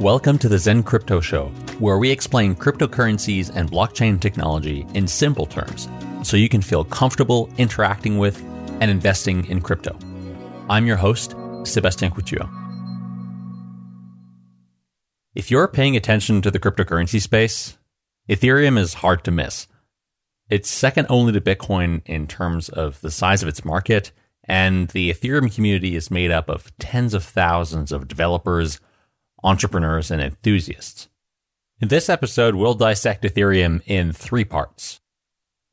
Welcome to the Zen Crypto Show, where we explain cryptocurrencies and blockchain technology in simple terms so you can feel comfortable interacting with and investing in crypto. I'm your host, Sebastien Couture. If you're paying attention to the cryptocurrency space, Ethereum is hard to miss. It's second only to Bitcoin in terms of the size of its market, and the Ethereum community is made up of tens of thousands of developers entrepreneurs, and enthusiasts. In this episode, we'll dissect Ethereum in three parts.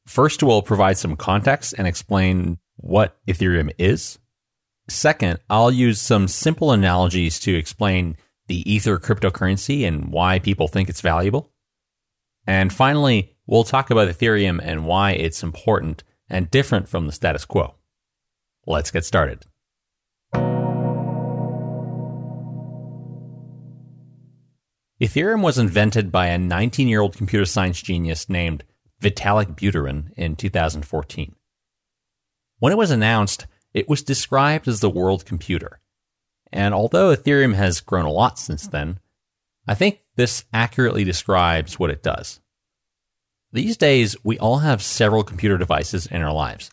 First, we'll provide some context and explain what Ethereum is. Second, I'll use some simple analogies to explain the Ether cryptocurrency and why people think it's valuable. And finally, we'll talk about Ethereum and why it's important and different from the status quo. Let's get started. Ethereum was invented by a 19 year old computer science genius named Vitalik Buterin in 2014. When it was announced, it was described as the world computer. And although Ethereum has grown a lot since then, I think this accurately describes what it does. These days, we all have several computer devices in our lives.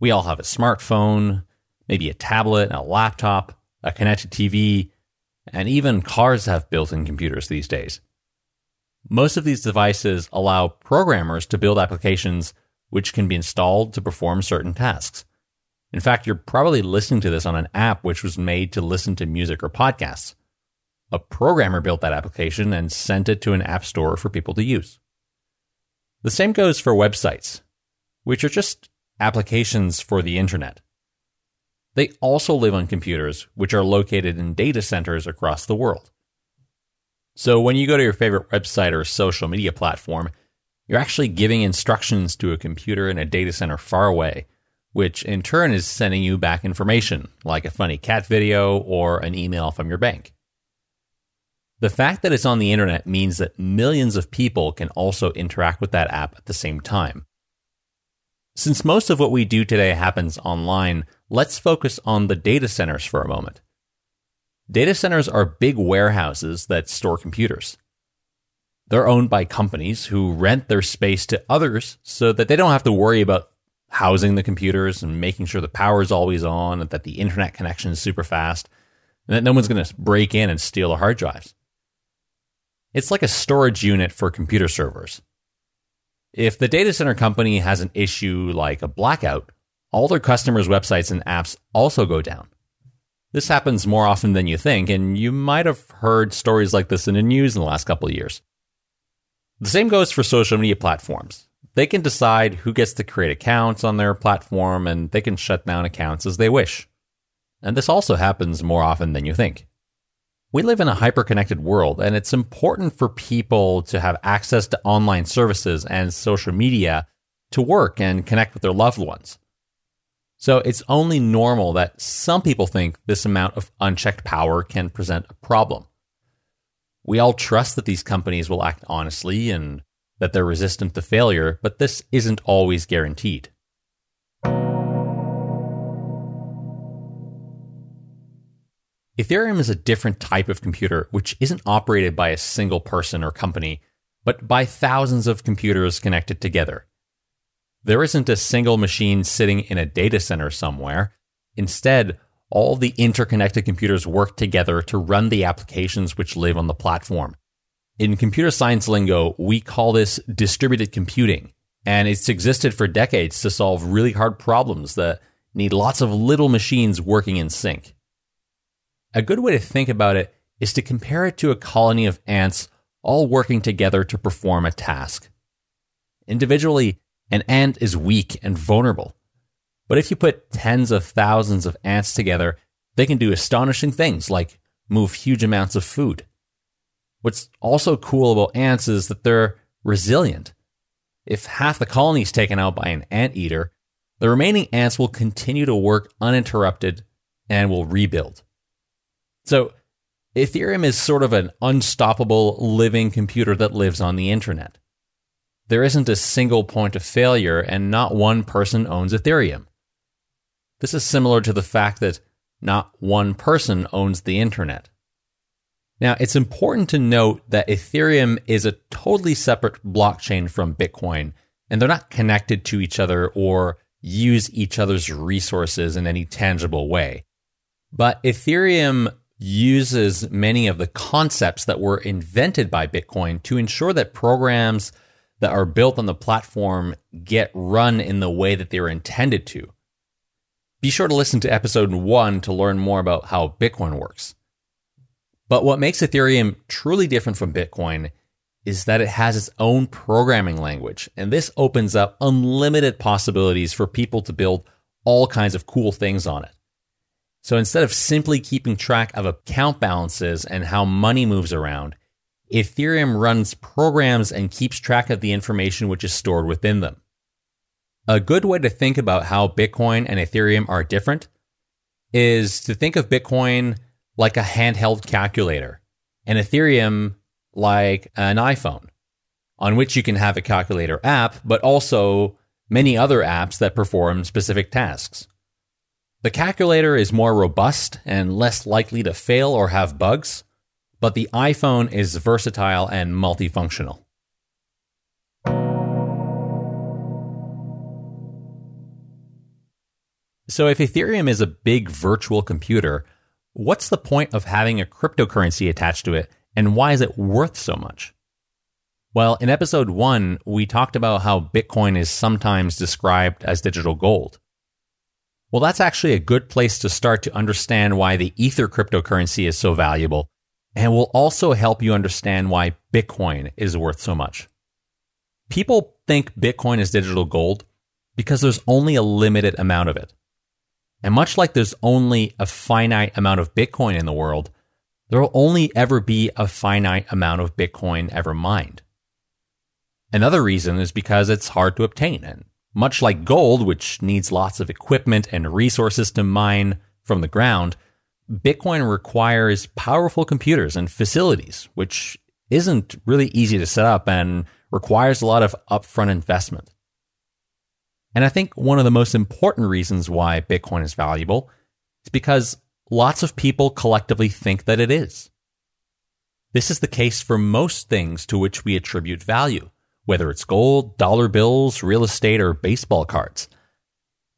We all have a smartphone, maybe a tablet, a laptop, a connected TV, and even cars have built in computers these days. Most of these devices allow programmers to build applications which can be installed to perform certain tasks. In fact, you're probably listening to this on an app which was made to listen to music or podcasts. A programmer built that application and sent it to an app store for people to use. The same goes for websites, which are just applications for the internet. They also live on computers, which are located in data centers across the world. So when you go to your favorite website or social media platform, you're actually giving instructions to a computer in a data center far away, which in turn is sending you back information, like a funny cat video or an email from your bank. The fact that it's on the internet means that millions of people can also interact with that app at the same time. Since most of what we do today happens online, let's focus on the data centers for a moment. Data centers are big warehouses that store computers. They're owned by companies who rent their space to others so that they don't have to worry about housing the computers and making sure the power is always on and that the internet connection is super fast and that no one's going to break in and steal the hard drives. It's like a storage unit for computer servers. If the data center company has an issue like a blackout, all their customers' websites and apps also go down. This happens more often than you think, and you might have heard stories like this in the news in the last couple of years. The same goes for social media platforms. They can decide who gets to create accounts on their platform, and they can shut down accounts as they wish. And this also happens more often than you think. We live in a hyper-connected world, and it's important for people to have access to online services and social media to work and connect with their loved ones. So it's only normal that some people think this amount of unchecked power can present a problem. We all trust that these companies will act honestly and that they're resistant to failure, but this isn't always guaranteed. Ethereum is a different type of computer which isn't operated by a single person or company, but by thousands of computers connected together. There isn't a single machine sitting in a data center somewhere. Instead, all the interconnected computers work together to run the applications which live on the platform. In computer science lingo, we call this distributed computing, and it's existed for decades to solve really hard problems that need lots of little machines working in sync. A good way to think about it is to compare it to a colony of ants all working together to perform a task. Individually, an ant is weak and vulnerable. But if you put tens of thousands of ants together, they can do astonishing things like move huge amounts of food. What's also cool about ants is that they're resilient. If half the colony is taken out by an ant eater, the remaining ants will continue to work uninterrupted and will rebuild. So Ethereum is sort of an unstoppable living computer that lives on the internet. There isn't a single point of failure, and not one person owns Ethereum. This is similar to the fact that not one person owns the internet. Now, it's important to note that Ethereum is a totally separate blockchain from Bitcoin, and they're not connected to each other or use each other's resources in any tangible way. But Ethereum uses many of the concepts that were invented by Bitcoin to ensure that programs that are built on the platform get run in the way that they're intended to. Be sure to listen to episode one to learn more about how Bitcoin works. But what makes Ethereum truly different from Bitcoin is that it has its own programming language, and this opens up unlimited possibilities for people to build all kinds of cool things on it. So instead of simply keeping track of account balances and how money moves around, Ethereum runs programs and keeps track of the information which is stored within them. A good way to think about how Bitcoin and Ethereum are different is to think of Bitcoin like a handheld calculator and Ethereum like an iPhone, on which you can have a calculator app, but also many other apps that perform specific tasks. The calculator is more robust and less likely to fail or have bugs, but the iPhone is versatile and multifunctional. So, if Ethereum is a big virtual computer, what's the point of having a cryptocurrency attached to it, and why is it worth so much? Well, in episode one, we talked about how Bitcoin is sometimes described as digital gold. Well, that's actually a good place to start to understand why the Ether cryptocurrency is so valuable and will also help you understand why Bitcoin is worth so much. People think Bitcoin is digital gold because there's only a limited amount of it. And much like there's only a finite amount of Bitcoin in the world, there will only ever be a finite amount of Bitcoin ever mined. Another reason is because it's hard to obtain and much like gold, which needs lots of equipment and resources to mine from the ground, Bitcoin requires powerful computers and facilities, which isn't really easy to set up and requires a lot of upfront investment. And I think one of the most important reasons why Bitcoin is valuable is because lots of people collectively think that it is. This is the case for most things to which we attribute value whether it's gold, dollar bills, real estate, or baseball cards.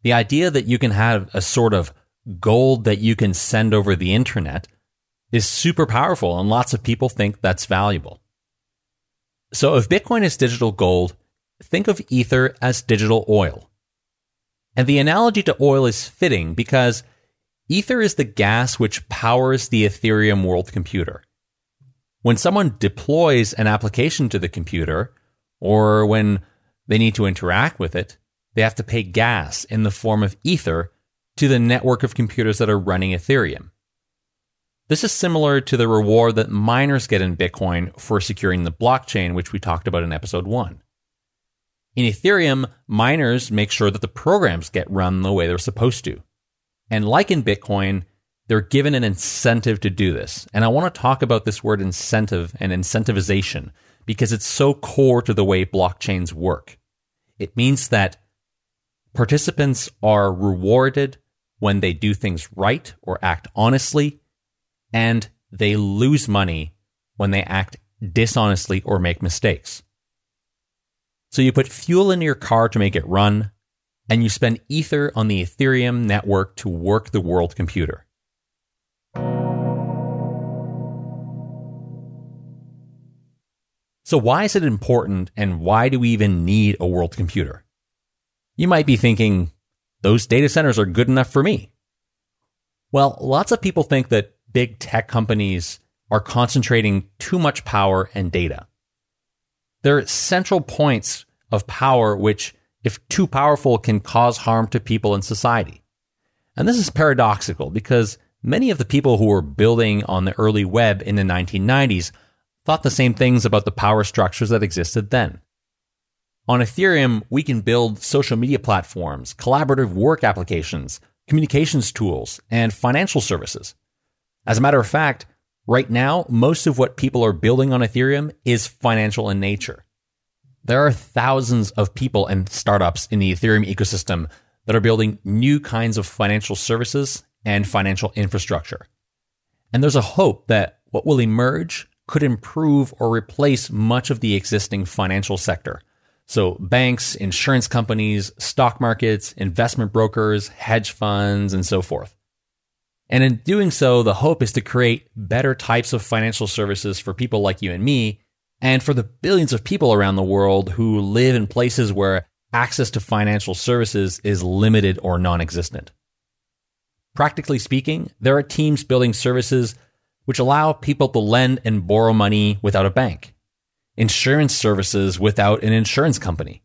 The idea that you can have a sort of gold that you can send over the internet is super powerful, and lots of people think that's valuable. So if Bitcoin is digital gold, think of Ether as digital oil. And the analogy to oil is fitting because Ether is the gas which powers the Ethereum world computer. When someone deploys an application to the computer, or when they need to interact with it, they have to pay gas in the form of Ether to the network of computers that are running Ethereum. This is similar to the reward that miners get in Bitcoin for securing the blockchain, which we talked about in episode one. In Ethereum, miners make sure that the programs get run the way they're supposed to. And like in Bitcoin, they're given an incentive to do this. And I want to talk about this word incentive and incentivization because it's so core to the way blockchains work. It means that participants are rewarded when they do things right or act honestly, and they lose money when they act dishonestly or make mistakes. So you put fuel in your car to make it run, and you spend Ether on the Ethereum network to work the world computer. So, why is it important and why do we even need a world computer? You might be thinking, those data centers are good enough for me. Well, lots of people think that big tech companies are concentrating too much power and data. They're central points of power which, if too powerful, can cause harm to people in society. And this is paradoxical because many of the people who were building on the early web in the 1990s thought the same things about the power structures that existed then. On Ethereum, we can build social media platforms, collaborative work applications, communications tools, and financial services. As a matter of fact, right now, most of what people are building on Ethereum is financial in nature. There are thousands of people and startups in the Ethereum ecosystem that are building new kinds of financial services and financial infrastructure. And there's a hope that what will emerge could improve or replace much of the existing financial sector. So, banks, insurance companies, stock markets, investment brokers, hedge funds, and so forth. And in doing so, the hope is to create better types of financial services for people like you and me, and for the billions of people around the world who live in places where access to financial services is limited or non existent. Practically speaking, there are teams building services which allow people to lend and borrow money without a bank, insurance services without an insurance company.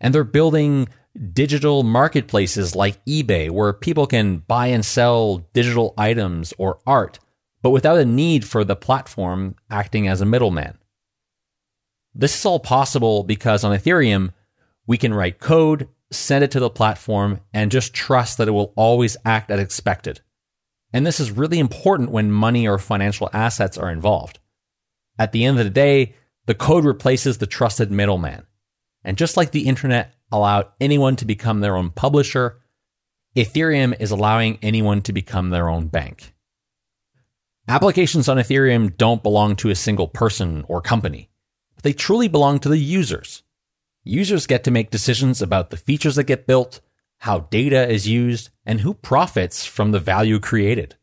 And they're building digital marketplaces like eBay where people can buy and sell digital items or art, but without a need for the platform acting as a middleman. This is all possible because on Ethereum, we can write code send it to the platform, and just trust that it will always act as expected. And this is really important when money or financial assets are involved. At the end of the day, the code replaces the trusted middleman. And just like the internet allowed anyone to become their own publisher, Ethereum is allowing anyone to become their own bank. Applications on Ethereum don't belong to a single person or company. They truly belong to the users. Users get to make decisions about the features that get built, how data is used, and who profits from the value created.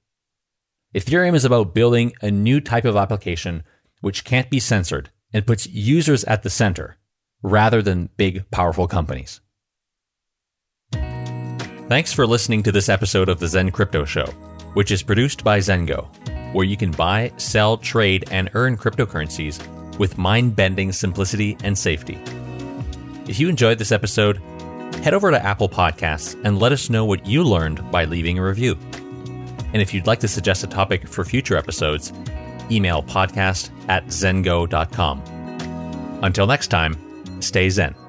Ethereum is about building a new type of application which can't be censored and puts users at the center rather than big, powerful companies. Thanks for listening to this episode of the Zen Crypto Show, which is produced by ZenGo, where you can buy, sell, trade, and earn cryptocurrencies with mind bending simplicity and safety. If you enjoyed this episode, head over to Apple Podcasts and let us know what you learned by leaving a review. And if you'd like to suggest a topic for future episodes, email podcast at zengo.com. Until next time, stay zen.